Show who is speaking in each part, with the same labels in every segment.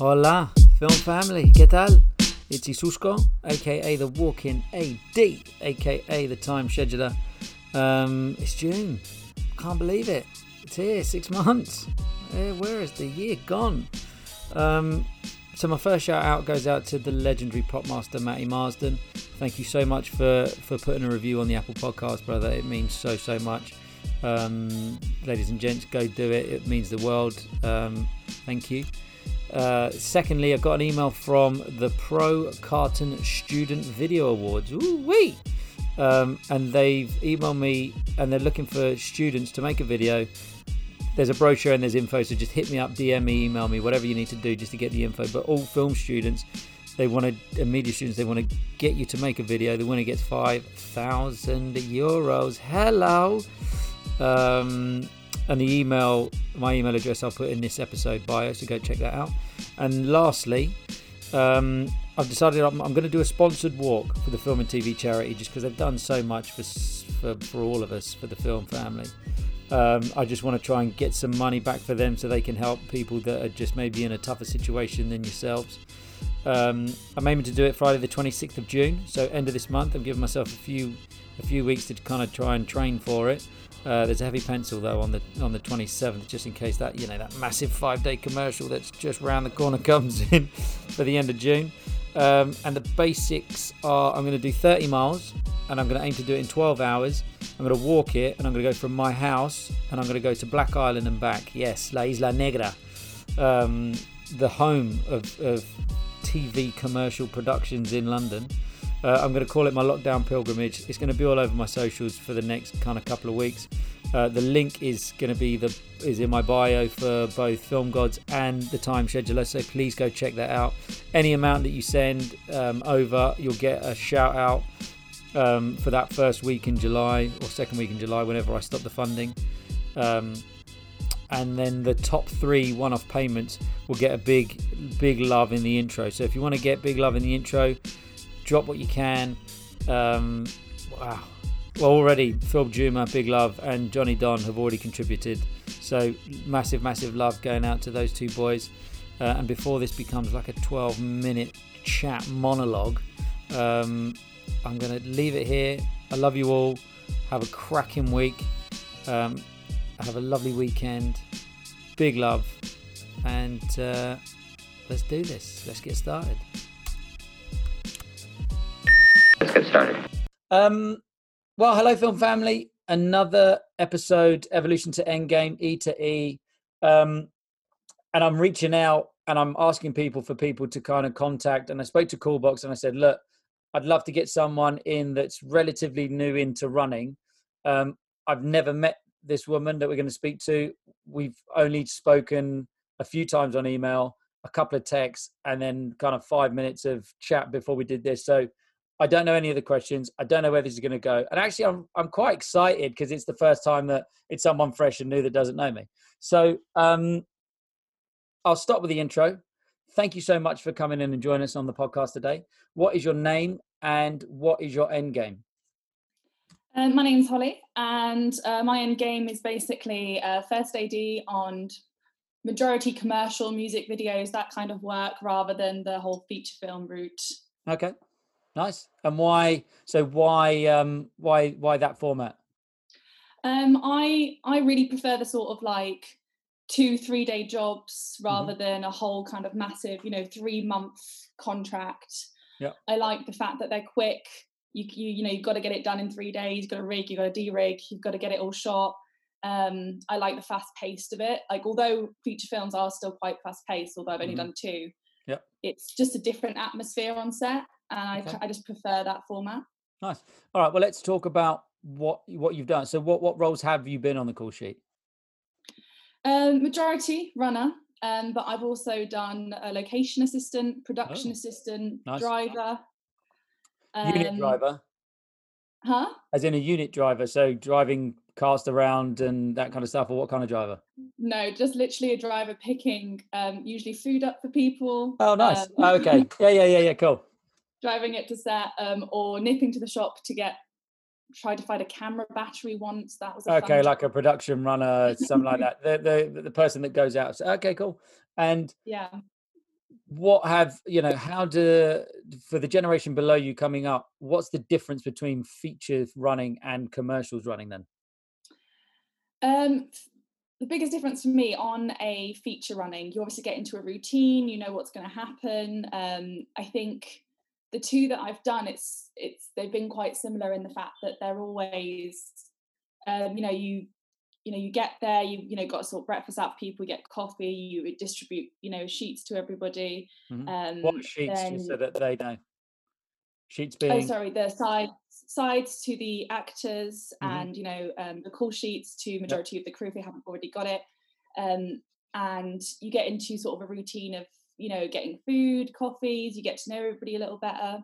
Speaker 1: Hola, film family, ¿qué tal? It's Isusko, aka the Walking AD, aka the Time Scheduler. Um, it's June. Can't believe it. It's here, six months. Where is the year gone? Um, so my first shout out goes out to the legendary pop master Matty Marsden. Thank you so much for for putting a review on the Apple Podcast, brother. It means so so much. Um, ladies and gents, go do it. It means the world. Um, thank you. Uh, secondly, I got an email from the Pro Carton Student Video Awards. Ooh wee! Um, and they've emailed me and they're looking for students to make a video. There's a brochure and there's info, so just hit me up, DM me, email me, whatever you need to do just to get the info. But all film students, they want to, media students, they want to get you to make a video. The winner gets 5,000 euros. Hello! Um, and the email, my email address, I'll put in this episode bio, so go check that out. And lastly, um, I've decided I'm, I'm going to do a sponsored walk for the film and TV charity just because they've done so much for, for, for all of us, for the film family. Um, I just want to try and get some money back for them so they can help people that are just maybe in a tougher situation than yourselves. Um, I'm aiming to do it Friday the 26th of June, so end of this month. I'm giving myself a few a few weeks to kind of try and train for it. Uh, there's a heavy pencil though on the on the 27th, just in case that you know that massive five-day commercial that's just round the corner comes in for the end of June. Um, and the basics are: I'm going to do 30 miles, and I'm going to aim to do it in 12 hours. I'm going to walk it, and I'm going to go from my house, and I'm going to go to Black Island and back. Yes, La Isla Negra, um, the home of, of TV commercial productions in London. Uh, I'm going to call it my lockdown pilgrimage. It's going to be all over my socials for the next kind of couple of weeks. Uh, the link is going to be the is in my bio for both Film Gods and the Time Scheduler. So please go check that out. Any amount that you send um, over, you'll get a shout out um, for that first week in July or second week in July, whenever I stop the funding. Um, and then the top three one-off payments will get a big, big love in the intro. So if you want to get big love in the intro, drop what you can. Um, wow. Well, already Phil Juma, Big Love, and Johnny Don have already contributed. So massive, massive love going out to those two boys. Uh, and before this becomes like a 12 minute chat monologue, um, I'm going to leave it here. I love you all. Have a cracking week. Um, have a lovely weekend. Big love. And uh, let's do this. Let's get started.
Speaker 2: Get started.
Speaker 1: Um, well, hello, film family. Another episode, Evolution to Endgame, E to E. Um, and I'm reaching out and I'm asking people for people to kind of contact. And I spoke to Coolbox and I said, look, I'd love to get someone in that's relatively new into running. Um, I've never met this woman that we're going to speak to. We've only spoken a few times on email, a couple of texts, and then kind of five minutes of chat before we did this. So I don't know any of the questions. I don't know where this is going to go. And actually, I'm I'm quite excited because it's the first time that it's someone fresh and new that doesn't know me. So um, I'll start with the intro. Thank you so much for coming in and joining us on the podcast today. What is your name and what is your end game?
Speaker 3: Uh, my name's Hollie, and uh, my end game is basically uh, first AD on majority commercial music videos, that kind of work, rather than the whole feature film route.
Speaker 1: Okay, nice. And why? So why um, why why that format?
Speaker 3: Um, I I really prefer the sort of like two three day jobs rather mm-hmm. than a whole kind of massive, you know, three month contract.
Speaker 1: Yeah,
Speaker 3: I like the fact that they're quick you you, you know you've got to get it done in three days you've got to rig you've got to de-rig you've got to get it all shot um, I like the fast paced of it. Like although feature films are still quite fast paced, although I've only mm-hmm. done two,
Speaker 1: yeah,
Speaker 3: it's just a different atmosphere on set, and okay. I, I just prefer that format.
Speaker 1: Nice. All right. Well, let's talk about what what you've done. So, what what roles have you been on the call sheet?
Speaker 3: Um, majority runner, um, but I've also done a location assistant, production oh, assistant, nice. driver,
Speaker 1: unit um, driver.
Speaker 3: Huh?
Speaker 1: As in a unit driver, so driving cast around and that kind of stuff, or what kind of driver?
Speaker 3: No, just literally a driver picking um, usually food up for people.
Speaker 1: Oh, nice. Um, oh, okay. Yeah, yeah, yeah, yeah. Cool.
Speaker 3: Driving it to set, um, or nipping to the shop to get tried to find a camera battery once. That was
Speaker 1: okay, like a production runner, something like that. The, the the person that goes out. So, okay, cool. And
Speaker 3: yeah,
Speaker 1: what have you know how do for the generation below you coming up what's the difference between features running and commercials running then
Speaker 3: um the biggest difference for me on a feature running you obviously get into a routine you know what's going to happen um i think the two that i've done it's it's they've been quite similar in the fact that they're always um you know you you know you get there you you know got to sort breakfast out for people you get coffee you distribute you know sheets to everybody
Speaker 1: Mhm.
Speaker 3: um
Speaker 1: what sheets
Speaker 3: then,
Speaker 1: so that they know sheets
Speaker 3: oh sorry the sides sides to the actors
Speaker 1: Mhm.
Speaker 3: and you know um the call sheets to majority of the crew if they haven't already got it um and you get into sort of a routine of you know getting food coffees you get to know everybody a little better.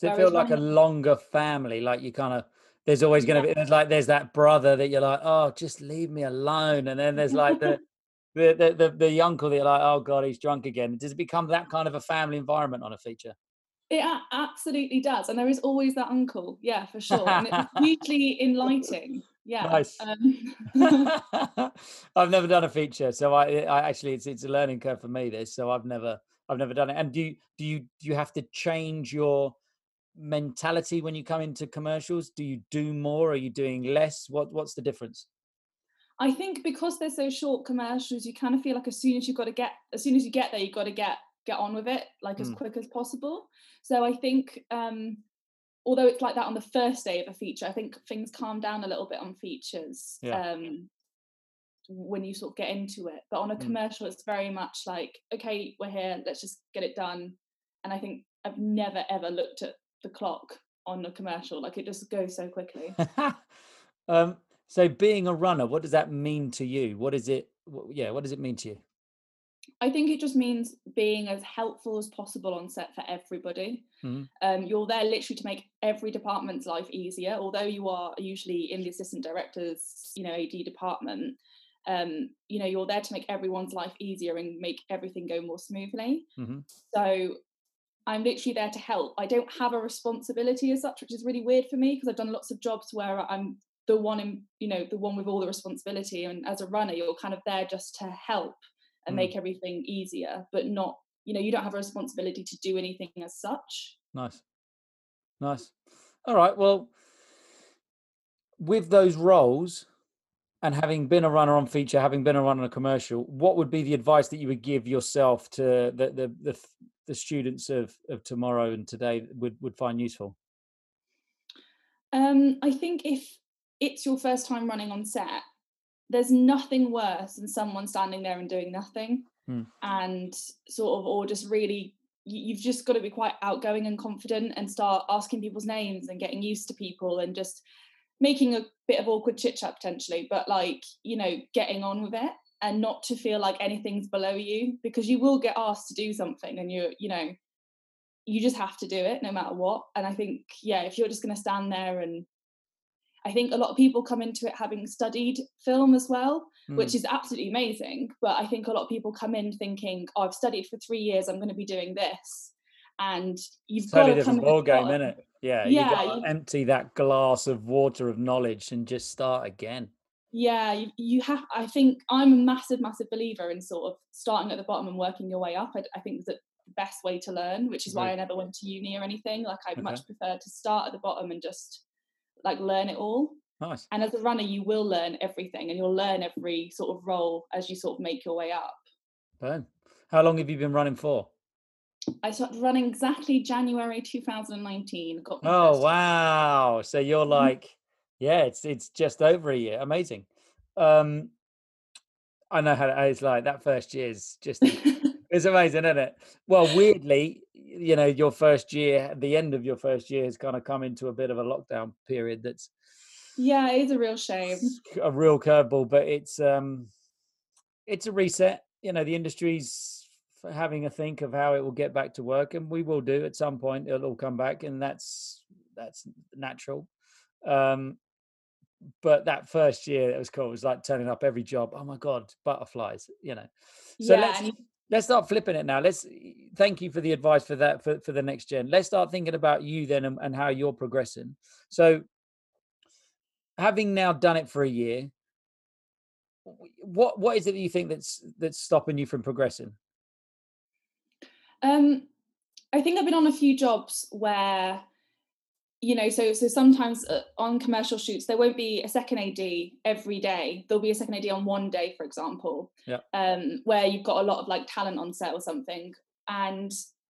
Speaker 1: Does it feel like a longer family? Like you kind of there's always going to be there's like there's that brother that you're like oh just leave me alone. And then there's like the the, the the the uncle that you're like oh god he's drunk again. Does it become that kind of a family environment on a feature?
Speaker 3: It absolutely does, and there is always that uncle, yeah, for sure, and it's hugely enlightening. Yeah.
Speaker 1: Nice.
Speaker 3: Um,
Speaker 1: I've never done a feature, so I, I actually it's it's a learning curve for me. This, so I've never I've never done it. And do you do you do you have to change your mentality when you come into commercials? Do you do more? Are you doing less? What what's the difference?
Speaker 3: I think because they're so short commercials, you kind of feel like as soon as you've got to get, as soon as you get there, you've got to get get on with it like as
Speaker 1: Mm.
Speaker 3: quick as possible. So I think, um, although it's like that on the first day of a feature, I think things calm down a little bit on features.
Speaker 1: Yeah.
Speaker 3: Um, when you sort of get into it, but on a
Speaker 1: Mm.
Speaker 3: commercial, it's very much like, okay, we're here, let's just get it done. And I think I've never ever looked at the clock on a commercial; like it just goes so quickly.
Speaker 1: um, so being a runner, what does that mean to you? What is it? Yeah, what does it mean to you?
Speaker 3: I think it just means being as helpful as possible on set for everybody.
Speaker 1: Mhm.
Speaker 3: Um, you're there literally to make every department's life easier. Although you are usually in the assistant director's, you know, AD department, um, you know, you're there to make everyone's life easier and make everything go more smoothly.
Speaker 1: Mhm.
Speaker 3: So I'm literally there to help. I don't have a responsibility as such, which is really weird for me because I've done lots of jobs where I'm the one in, you know, the one with all the responsibility. And as a runner, you're kind of there just to help and
Speaker 1: Mm.
Speaker 3: make everything easier, but not, you know, you don't have a responsibility to do anything as such.
Speaker 1: Nice. Nice. All right. Well, with those roles and having been a runner on feature, having been a runner on a commercial, what would be the advice that you would give yourself to the the the, the students of of tomorrow and today would would find useful?
Speaker 3: Um, I think if it's your first time running on set, there's nothing worse than someone standing there and doing nothing,
Speaker 1: Hmm.
Speaker 3: and sort of, or just really, you- you've just got to be quite outgoing and confident and start asking people's names and getting used to people and just making a bit of awkward chit chat potentially, but like you know, getting on with it and not to feel like anything's below you because you will get asked to do something and you're, you know you just have to do it no matter what. And I think, yeah, if you're just going to stand there and I think a lot of people come into it having studied film as well, which
Speaker 1: Mm.
Speaker 3: is absolutely amazing. But I think a lot of people come in thinking, oh, I've studied for three years, I'm going to be doing this. And you've got
Speaker 1: totally
Speaker 3: to come
Speaker 1: ball game, isn't it? Yeah, you
Speaker 3: Yeah,
Speaker 1: got
Speaker 3: you-
Speaker 1: to empty that glass of water of knowledge and just start again.
Speaker 3: Yeah, you, you have. I think I'm a massive, massive believer in sort of starting at the bottom and working your way up. I, I think that's the best way to learn, which is why I never went to uni or anything. Like I
Speaker 1: Okay.
Speaker 3: much prefer to start at the bottom and just like learn it all.
Speaker 1: Nice.
Speaker 3: And as a runner, you will learn everything and you'll learn every sort of role as you sort of make your way up.
Speaker 1: Boom. How long have you been running for?
Speaker 3: I started running exactly January 2019. Got
Speaker 1: Oh wow! So you're
Speaker 3: Mhm.
Speaker 1: like, yeah, it's it's just over a year. Amazing. Um, I know how it's like that first year is just it's amazing, isn't it? Well, weirdly, you know, your first year, the end of your first year has kind of come into a bit of a lockdown period. That's
Speaker 3: yeah, it is a real shame.
Speaker 1: a real curveball, but it's um, it's a reset. You know, the industry's having a think of how it will get back to work, and we will do at some point. It'll all come back, and that's that's natural. Um, but that first year, it was cool. It was like turning up every job. Oh my god, butterflies! You know. So
Speaker 3: yeah,
Speaker 1: let's let's start flipping it now. Let's thank you for the advice for that for, for the next gen. Let's start thinking about you then and, and how you're progressing. So having now done it for a year, what what is it that you think that's that's stopping you from progressing?
Speaker 3: Um, I think I've been on a few jobs where, you know, so so sometimes uh, on commercial shoots there won't be a second AD every day. There'll be a second AD on one day, for example,
Speaker 1: Yeah.
Speaker 3: um, where you've got a lot of like talent on set or something, and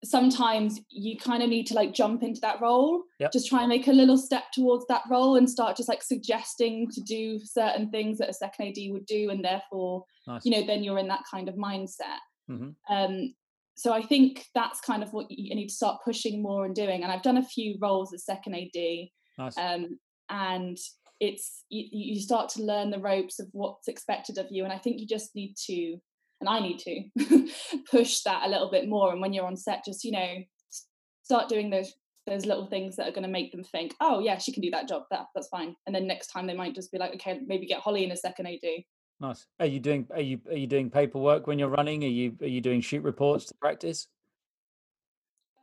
Speaker 3: sometimes you kind of need to like jump into that role
Speaker 1: Yep.
Speaker 3: just try and make a little step towards that role and start just like suggesting to do certain things that a second ad would do and therefore
Speaker 1: Nice.
Speaker 3: you know then you're in that kind of mindset
Speaker 1: Mhm.
Speaker 3: um so i think that's kind of what you need to start pushing more and doing and i've done a few roles as second ad
Speaker 1: Nice.
Speaker 3: um and it's you, you start to learn the ropes of what's expected of you and i think you just need to and i need to push that a little bit more and when you're on set just you know start doing those those little things that are going to make them think oh yeah she can do that job that that's fine and then next time they might just be like okay maybe get hollie in a second ad
Speaker 1: Nice. Are you doing are you are you doing paperwork when you're running? Are you are you doing shoot reports to practice?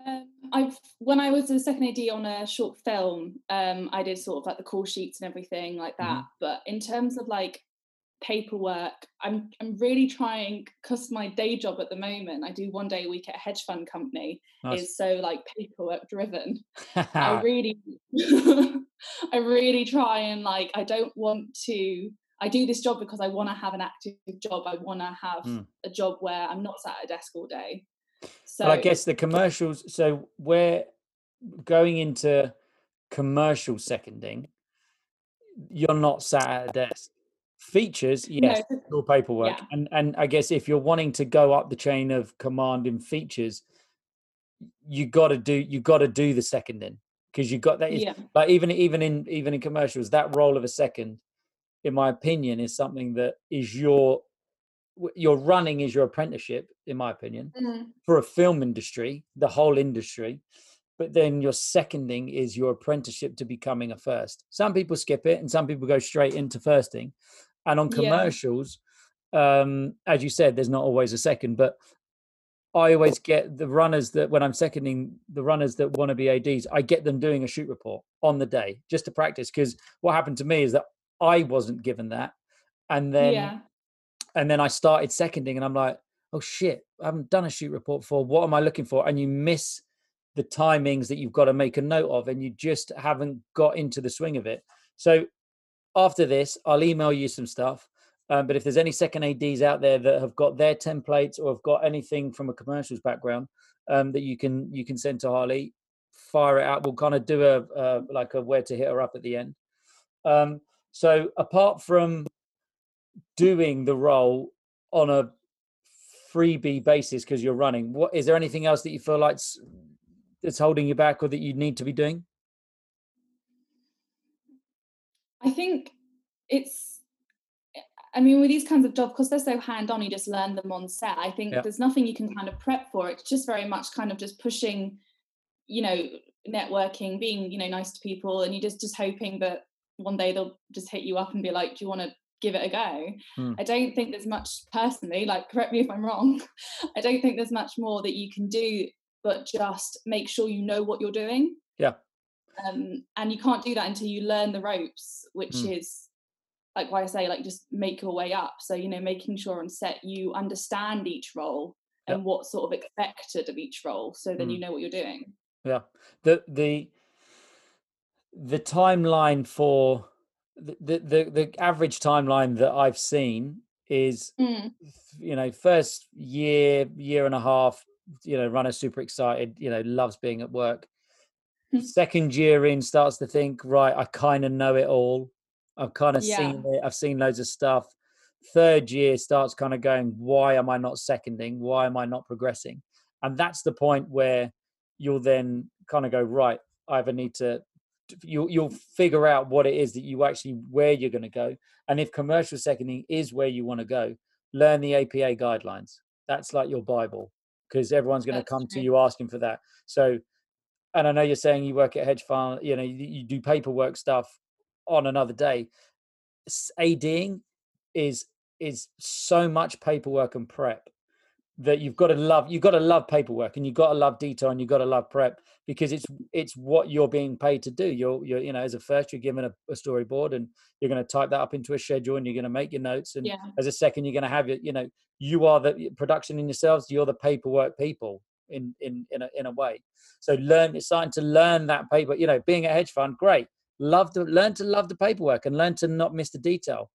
Speaker 3: Um, I've when I was a second AD on a short film, um, I did sort of like the call sheets and everything like that. But in terms of like paperwork, I'm I'm really trying because my day job at the moment, I do one day a week at a hedge fund company,
Speaker 1: Nice.
Speaker 3: is so like paperwork driven. I really, I really try and like I don't want to. I do this job because I want to have an active job. I want to have
Speaker 1: Mm.
Speaker 3: a job where I'm not sat at a desk all day. So
Speaker 1: but I guess the commercials. So we're going into commercial seconding. You're not sat at a desk. Features, yes,
Speaker 3: no,
Speaker 1: all paperwork,
Speaker 3: Yeah.
Speaker 1: and and I guess if you're wanting to go up the chain of command in features, you got to do you got to do the seconding because you got that.
Speaker 3: yeah.
Speaker 1: Like even even in even in commercials, that role of a second, in my opinion, is something that is your your running is your apprenticeship, in my opinion
Speaker 3: Mm.
Speaker 1: for a film industry, the whole industry. But then your seconding is your apprenticeship to becoming a first. Some people skip it and some people go straight into firsting. And on
Speaker 3: Yeah.
Speaker 1: commercials, um, as you said, there's not always a second, but I always get the runners that when I'm seconding the runners that want to be ADs, I get them doing a shoot report on the day just to practice. Because what happened to me is that I wasn't given that. And then
Speaker 3: yeah.
Speaker 1: and then I started seconding, and I'm like, oh shit, I haven't done a shoot report for. What am I looking for? And you miss the timings that you've got to make a note of, and you just haven't got into the swing of it. So after this, I'll email you some stuff. Um, but if there's any second ads out there that have got their templates or have got anything from a commercials background um, that you can you can send to Harley, fire it out. We'll kind of do a uh, like a where to hit her up at the end. Um, so apart from doing the role on a freebie basis because you're running, what is there anything else that you feel like that's holding you back or that you need to be doing?
Speaker 3: I think it's eh, I mean, with these kinds of jobs, because they're so hand on, you just learn them on set. I think
Speaker 1: Yeah.
Speaker 3: there's nothing you can kind of prep for. It's just very much kind of just pushing, you know, networking, being, you know, nice to people, and you're just just hoping that one day they'll just hit you up and be like, "Do you want to give it a go?"
Speaker 1: Hmm.
Speaker 3: I don't think there's much personally. Like, correct me if I'm wrong. I don't think there's much more that you can do, but just make sure you know what you're doing
Speaker 1: Yeah.
Speaker 3: um, and you can't do that until you learn the ropes which
Speaker 1: Mm.
Speaker 3: is like why i say like just make your way up so you know making sure on set you understand each role and what sort of expected of each role so then you know what you're doing
Speaker 1: Yeah. The the the timeline for the the the, the average timeline that I've seen is
Speaker 3: Mm,
Speaker 1: you know first year year and a half you know runner super excited you know loves being at work.
Speaker 3: Hmm.
Speaker 1: second year in starts to think right i kind of know it all. I've kind of
Speaker 3: Yeah.
Speaker 1: seen it. I've seen loads of stuff. Third year starts kind of going why am i not seconding? Why am i not progressing? And that's the point where you'll then kind of go right i either need to you'll you'll figure out what it is that you actually where you're going to go and if commercial seconding is where you want to go learn the apa guidelines. That's like your bible because everyone's going to come to you asking for that. So and i know you're saying you work at hedge fund you know you, you do paperwork stuff on another day. Ading is is so much paperwork and prep that you've got to love you've got to love paperwork and you've got to love detail and you've got to love prep because it's it's what you're being paid to do you're you're you know as a first you're given a, a storyboard and you're going to type that up into a schedule and you're going to make your notes and
Speaker 3: yeah
Speaker 1: as a second you're going to have it you know you are the production in yourselves you're the paperwork people in in in a, in a way. So learn it's starting to learn that paper. You know, being a hedge fund, great. Love to learn to love the paperwork and learn to not miss the detail,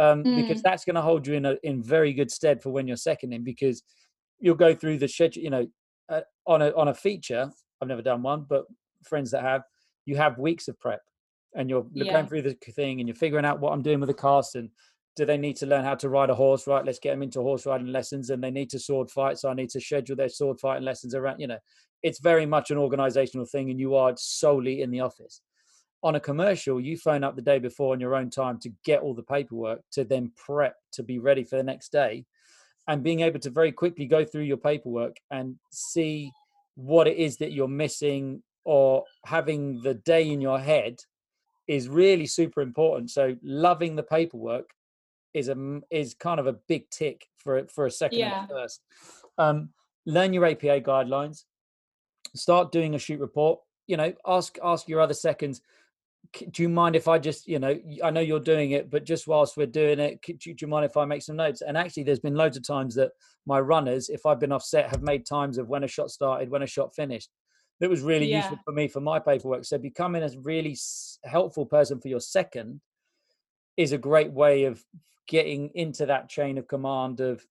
Speaker 1: um, mm. because that's going to hold you in a in very good stead for when you're seconding because you'll go through the schedule. You know, uh, on a on a feature. I've never done one, but friends that have, you have weeks of prep and you're yeah. going through the thing and you're figuring out what I'm doing with the cast and do they need to learn how to ride a horse? Right, let's get them into horse riding lessons, and they need to sword fight. So I need to schedule their sword fighting lessons around. You know, it's very much an organizational thing, and you are solely in the office. On a commercial, you phone up the day before on your own time to get all the paperwork to then prep to be ready for the next day, and being able to very quickly go through your paperwork and see what it is that you're missing or having the day in your head is really super important. So loving the paperwork is a is kind of a big tick for for a second yeah. first. Um, learn your APA guidelines. Start doing a shoot report. You know, ask ask your other seconds. Do you mind if I just, you know, I know you're doing it, but just whilst we're doing it, do you mind if I make some notes? And actually, there's been loads of times that my runners, if I've been offset, have made times of when a shot started, when a shot finished. That was really yeah. useful for me for my paperwork. So becoming a really helpful person for your second is a great way of getting into that chain of command of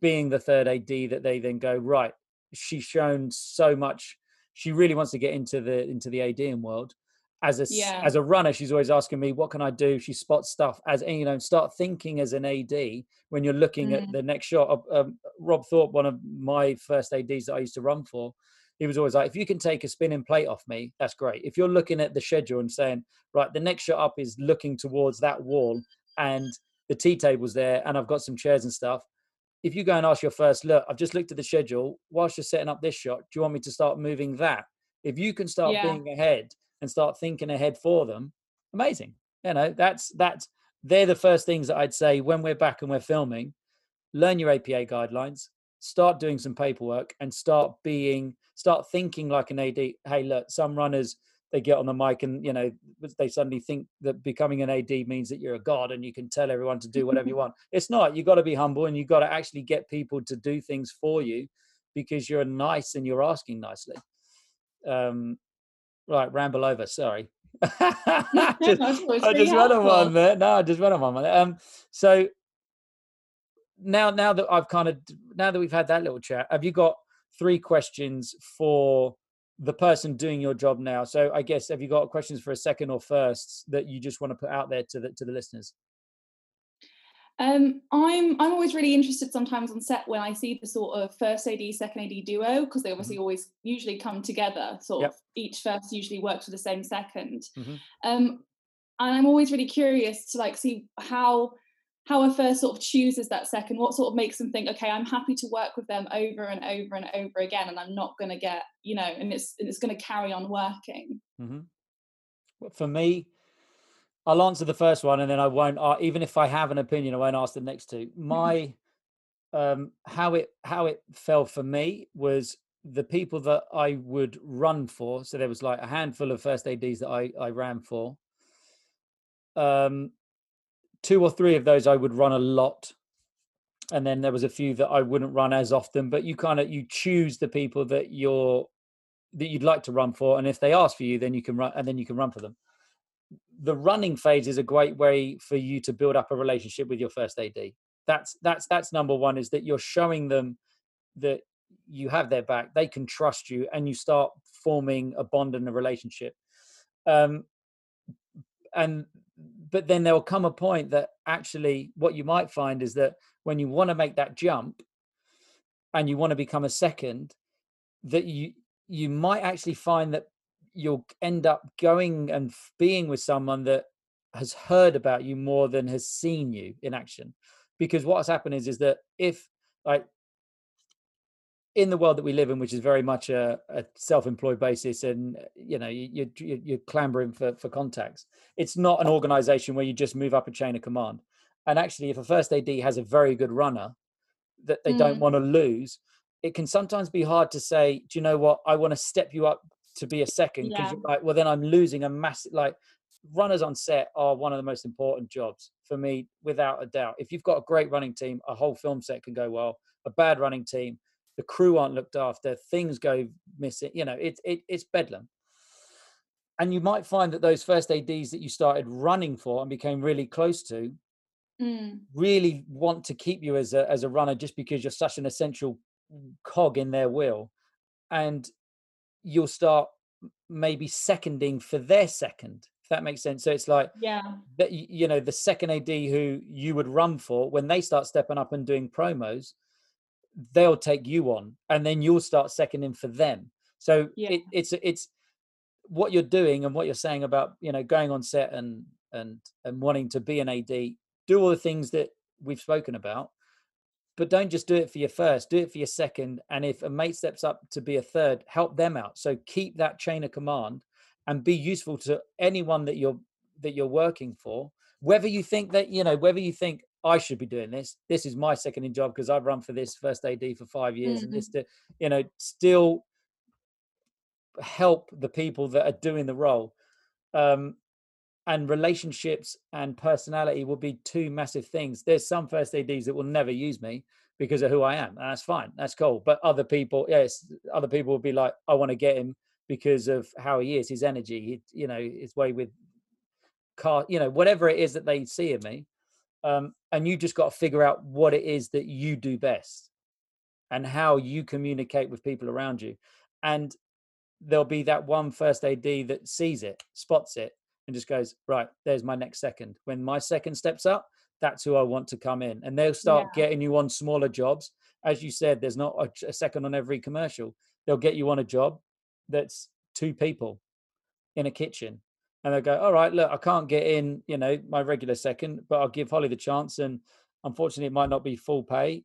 Speaker 1: being the third AD that they then go right. She's shown so much. She really wants to get into the into the ADing world. As a yeah. as a runner, she's always asking me, "What can I do?" She spots stuff as you know, start thinking as an AD when you're looking mm. at the next shot. Um, Rob Thorpe, one of my first ADs that I used to run for, he was always like, if you can take a spinning plate off me, that's great. If you're looking at the schedule and saying, right, the next shot up is looking towards that wall and the tea table's there and I've got some chairs and stuff. If you go and ask your first look, I've just looked at the schedule. Whilst you're setting up this shot, do you want me to start moving that? If you can start yeah. being ahead and start thinking ahead for them, amazing. You know, that's that's they're the first things that I'd say when we're back and we're filming. Learn your APA guidelines, start doing some paperwork, and start being start thinking like an AD. Hey, look, some runners they get on the mic and you know they suddenly think that becoming an AD means that you're a god and you can tell everyone to do whatever you want. It's not. you've got to be humble and you've got to actually get people to do things for you because you're nice and you're asking nicely. Um, right, ramble over. Sorry. just, I just went on one there. No, I just run on one. Um, so now, now that I've kind of now that we've had that little chat, have you got three questions for the person doing your job now. So I guess have you got questions for a second or first that you just want to put out there to the to the listeners?
Speaker 3: Um, I'm I'm always really interested sometimes on set when I see the sort of first AD, second AD duo because they obviously mm-hmm. always usually come together. Sort yep. of each first usually works with the same 2nd mm-hmm. Um, and I'm always really curious to like see how how a first sort of chooses that second, what sort of makes them think, okay, I'm happy to work with them over and over and over again, and I'm not going to get, you know, and it's it's going to carry on working.
Speaker 1: Mm-hmm. Well, for me, I'll answer the first one, and then I won't. Uh, even if I have an opinion, I won't ask the next two. Mm-hmm. My um, how it how it fell for me was the people that I would run for. So there was like a handful of first ads that I I ran for. Um, two or three of those I would run a lot. And then there was a few that I wouldn't run as often, but you kind of you choose the people that you're that you'd like to run for. And if they ask for you, then you can run and then you can run for them. The running phase is a great way for you to build up a relationship with your first AD. That's that's that's number one, is that you're showing them that you have their back, they can trust you, and you start forming a bond and a relationship. Um, and but then there will come a point that actually what you might find is that when you want to make that jump and you want to become a second that you you might actually find that you'll end up going and being with someone that has heard about you more than has seen you in action because what's happened is is that if like in the world that we live in, which is very much a, a self-employed basis, and you know you, you, you're clambering for for contacts. It's not an organization where you just move up a chain of command. And actually, if a first AD has a very good runner that they mm. don't want to lose, it can sometimes be hard to say, do you know what? I want to step you up to be a second because yeah. you're like, well, then I'm losing a massive like runners on set are one of the most important jobs for me, without a doubt. If you've got a great running team, a whole film set can go well. A bad running team, the crew aren't looked after, things go missing. You know, it's it, it's bedlam. And you might find that those first ADs that you started running for and became really close to
Speaker 3: Mm.
Speaker 1: really want to keep you as a as a runner just because you're such an essential cog in their wheel and you'll start maybe seconding for their second if that makes sense so it's like
Speaker 3: Yeah.
Speaker 1: that you know the second ad who you would run for when they start stepping up and doing promos they'll take you on and then you'll start seconding for them so
Speaker 3: Yeah.
Speaker 1: it, it's it's what you're doing and what you're saying about you know going on set and and and wanting to be an ad do all the things that we've spoken about but don't just do it for your first do it for your second and if a mate steps up to be a third help them out. So keep that chain of command and be useful to anyone that you're that you're working for. Whether you think that you know whether you think i should be doing this. This is my second in job because i've run for this first ad for five years and
Speaker 3: Mhm.
Speaker 1: this to, you know still help the people that are doing the role. Um and relationships and personality will be two massive things. There's some first ads that will never use me because of who i am and that's fine that's cool but other people yes other people will be like i want to get him because of how he is his energy he, you know his way with car you know whatever it is that they see in me um, and you just got to figure out what it is that you do best and how you communicate with people around you and there'll be that one first ad that sees it spots it and just goes right there's my next second. When my second steps up that's who i want to come in and they'll start
Speaker 3: Yeah.
Speaker 1: getting you on smaller jobs. As you said there's not a, a second on every commercial. They'll get you on a job that's two people in a kitchen and they'll go all right look i can't get in you know my regular second but i'll give hollie the chance and unfortunately it might not be full pay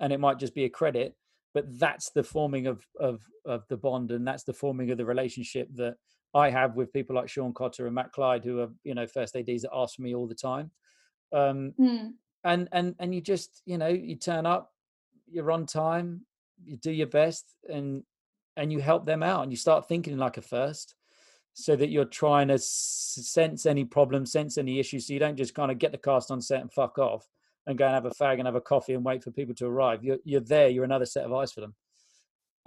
Speaker 1: and it might just be a credit but that's the forming of of of the bond and that's the forming of the relationship that i have with people like sean cotter and matt clyde who are you know first ads that ask for me all the time. Um
Speaker 3: Mm.
Speaker 1: and and and you just you know you turn up you're on time you do your best and and you help them out and you start thinking like a first so that you're trying to s- sense any problems sense any issues so you don't just kind of get the cast on set and fuck off and go and have a fag and have a coffee and wait for people to arrive. You're, you're there you're another set of eyes for them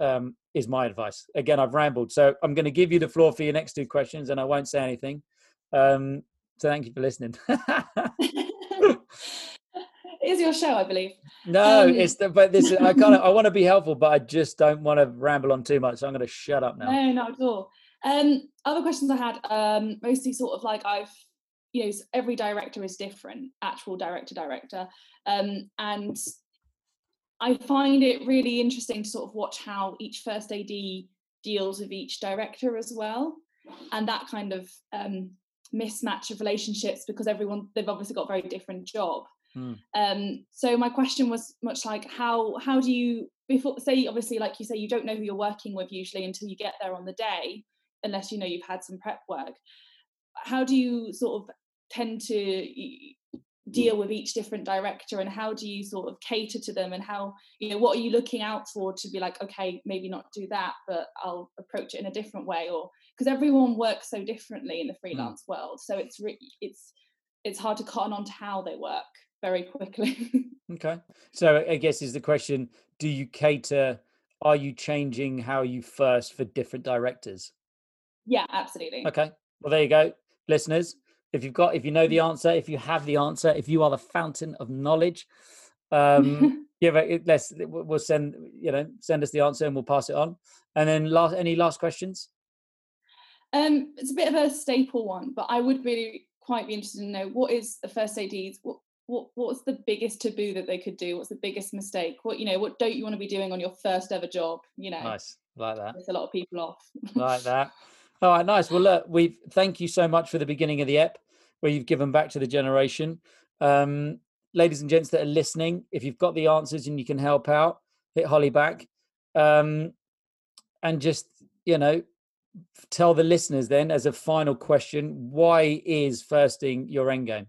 Speaker 1: um, is my advice again i've rambled so i'm going to give you the floor for your next two questions and i won't say anything um, so thank you for listening
Speaker 3: it is your show, I believe.
Speaker 1: No,
Speaker 3: Um,
Speaker 1: it's the but this I kind of I want to be helpful, but I just don't want to ramble on too much. So I'm going to shut up now.
Speaker 3: No, not at all. Um, other questions I had, um, mostly sort of like I've, you know, every director is different, actual director, director, um, and I find it really interesting to sort of watch how each first AD deals with each director as well, and that kind of um, mismatch of relationships because everyone they've obviously got a very different job.
Speaker 1: Hmm.
Speaker 3: Um, so my question was much like how how do you before say obviously like you say you don't know who you're working with usually until you get there on the day unless you know you've had some prep work. How do you sort of tend to deal with each different director and how do you sort of cater to them and how you know what are you looking out for to be like okay maybe not do that but I'll approach it in a different way or because everyone works so differently in the hmm. freelance world so it's re- it's it's hard to cotton on to how they work very quickly
Speaker 1: Okay. So I guess is the question: Do you cater? Are you changing how you first for different directors?
Speaker 3: yeah absolutely
Speaker 1: Okay. Well, there you go, listeners. If you've got, if you know the answer, if you have the answer, if you are the fountain of knowledge, um, give it. Let's. We'll send. You know, send us the answer and we'll pass it on. And then last, any last questions?
Speaker 3: Um, it's a bit of a staple one, but I would really quite be interested to know what is the first ADs. What what what's the biggest taboo that they could do? What's the biggest mistake? What you know? What don't you want to be doing on your first ever job? You know,
Speaker 1: Nice, like that.
Speaker 3: piss a lot of people off.
Speaker 1: like that. All right, nice. Well, look, we thank you so much for the beginning of the ep, where you've given back to the generation. Um, ladies and gents that are listening, if you've got the answers and you can help out, hit Hollie back, um, and just you know, tell the listeners then as a final question, why is firsting your end game?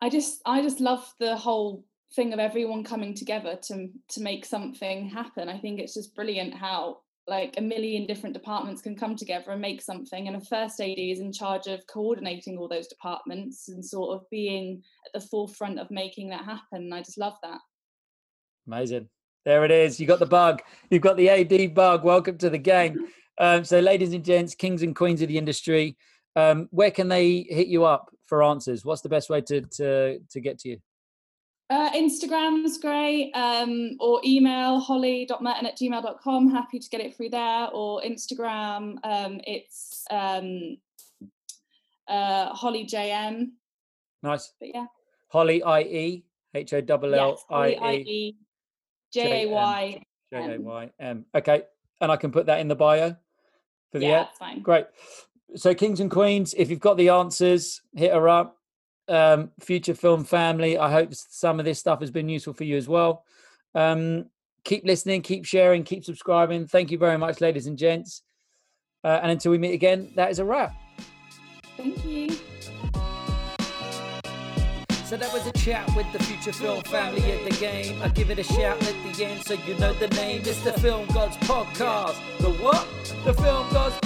Speaker 3: I just I just love the whole thing of everyone coming together to to make something happen. I think it's just brilliant how like a million different departments can come together and make something and a first AD is in charge of coordinating all those departments and sort of being at the forefront of making that happen. And I just love that.
Speaker 1: Amazing. There it is. You got the bug. You've got the AD bug. Welcome to the game. Um, so, ladies and gents, kings and queens of the industry, um, where can they hit you up for answers? What's the best way to to, to get to you?
Speaker 3: Uh, Instagram's great, um, or email hollie.murten at gmail.com. Happy to get it through there, or Instagram. Um, it's um, uh, Hollie JM.
Speaker 1: Nice.
Speaker 3: But yeah.
Speaker 1: Holly I E H O L L I E
Speaker 3: J A Y
Speaker 1: J A Y M. Okay, and I can put that in the bio for the
Speaker 3: yeah,
Speaker 1: app.
Speaker 3: fine.
Speaker 1: Great. So, kings and queens, if you've got the answers, hit her up. Um, future film family. I hope some of this stuff has been useful for you as well. Um, keep listening, keep sharing, keep subscribing. Thank you very much, ladies and gents. Uh, and until we meet again, that is a wrap.
Speaker 3: Thank you.
Speaker 1: So that was a chat with the future film family at the game. I give it a shout at the end so you know the name. It's the Film Gods Podcast. The what? The Film Gods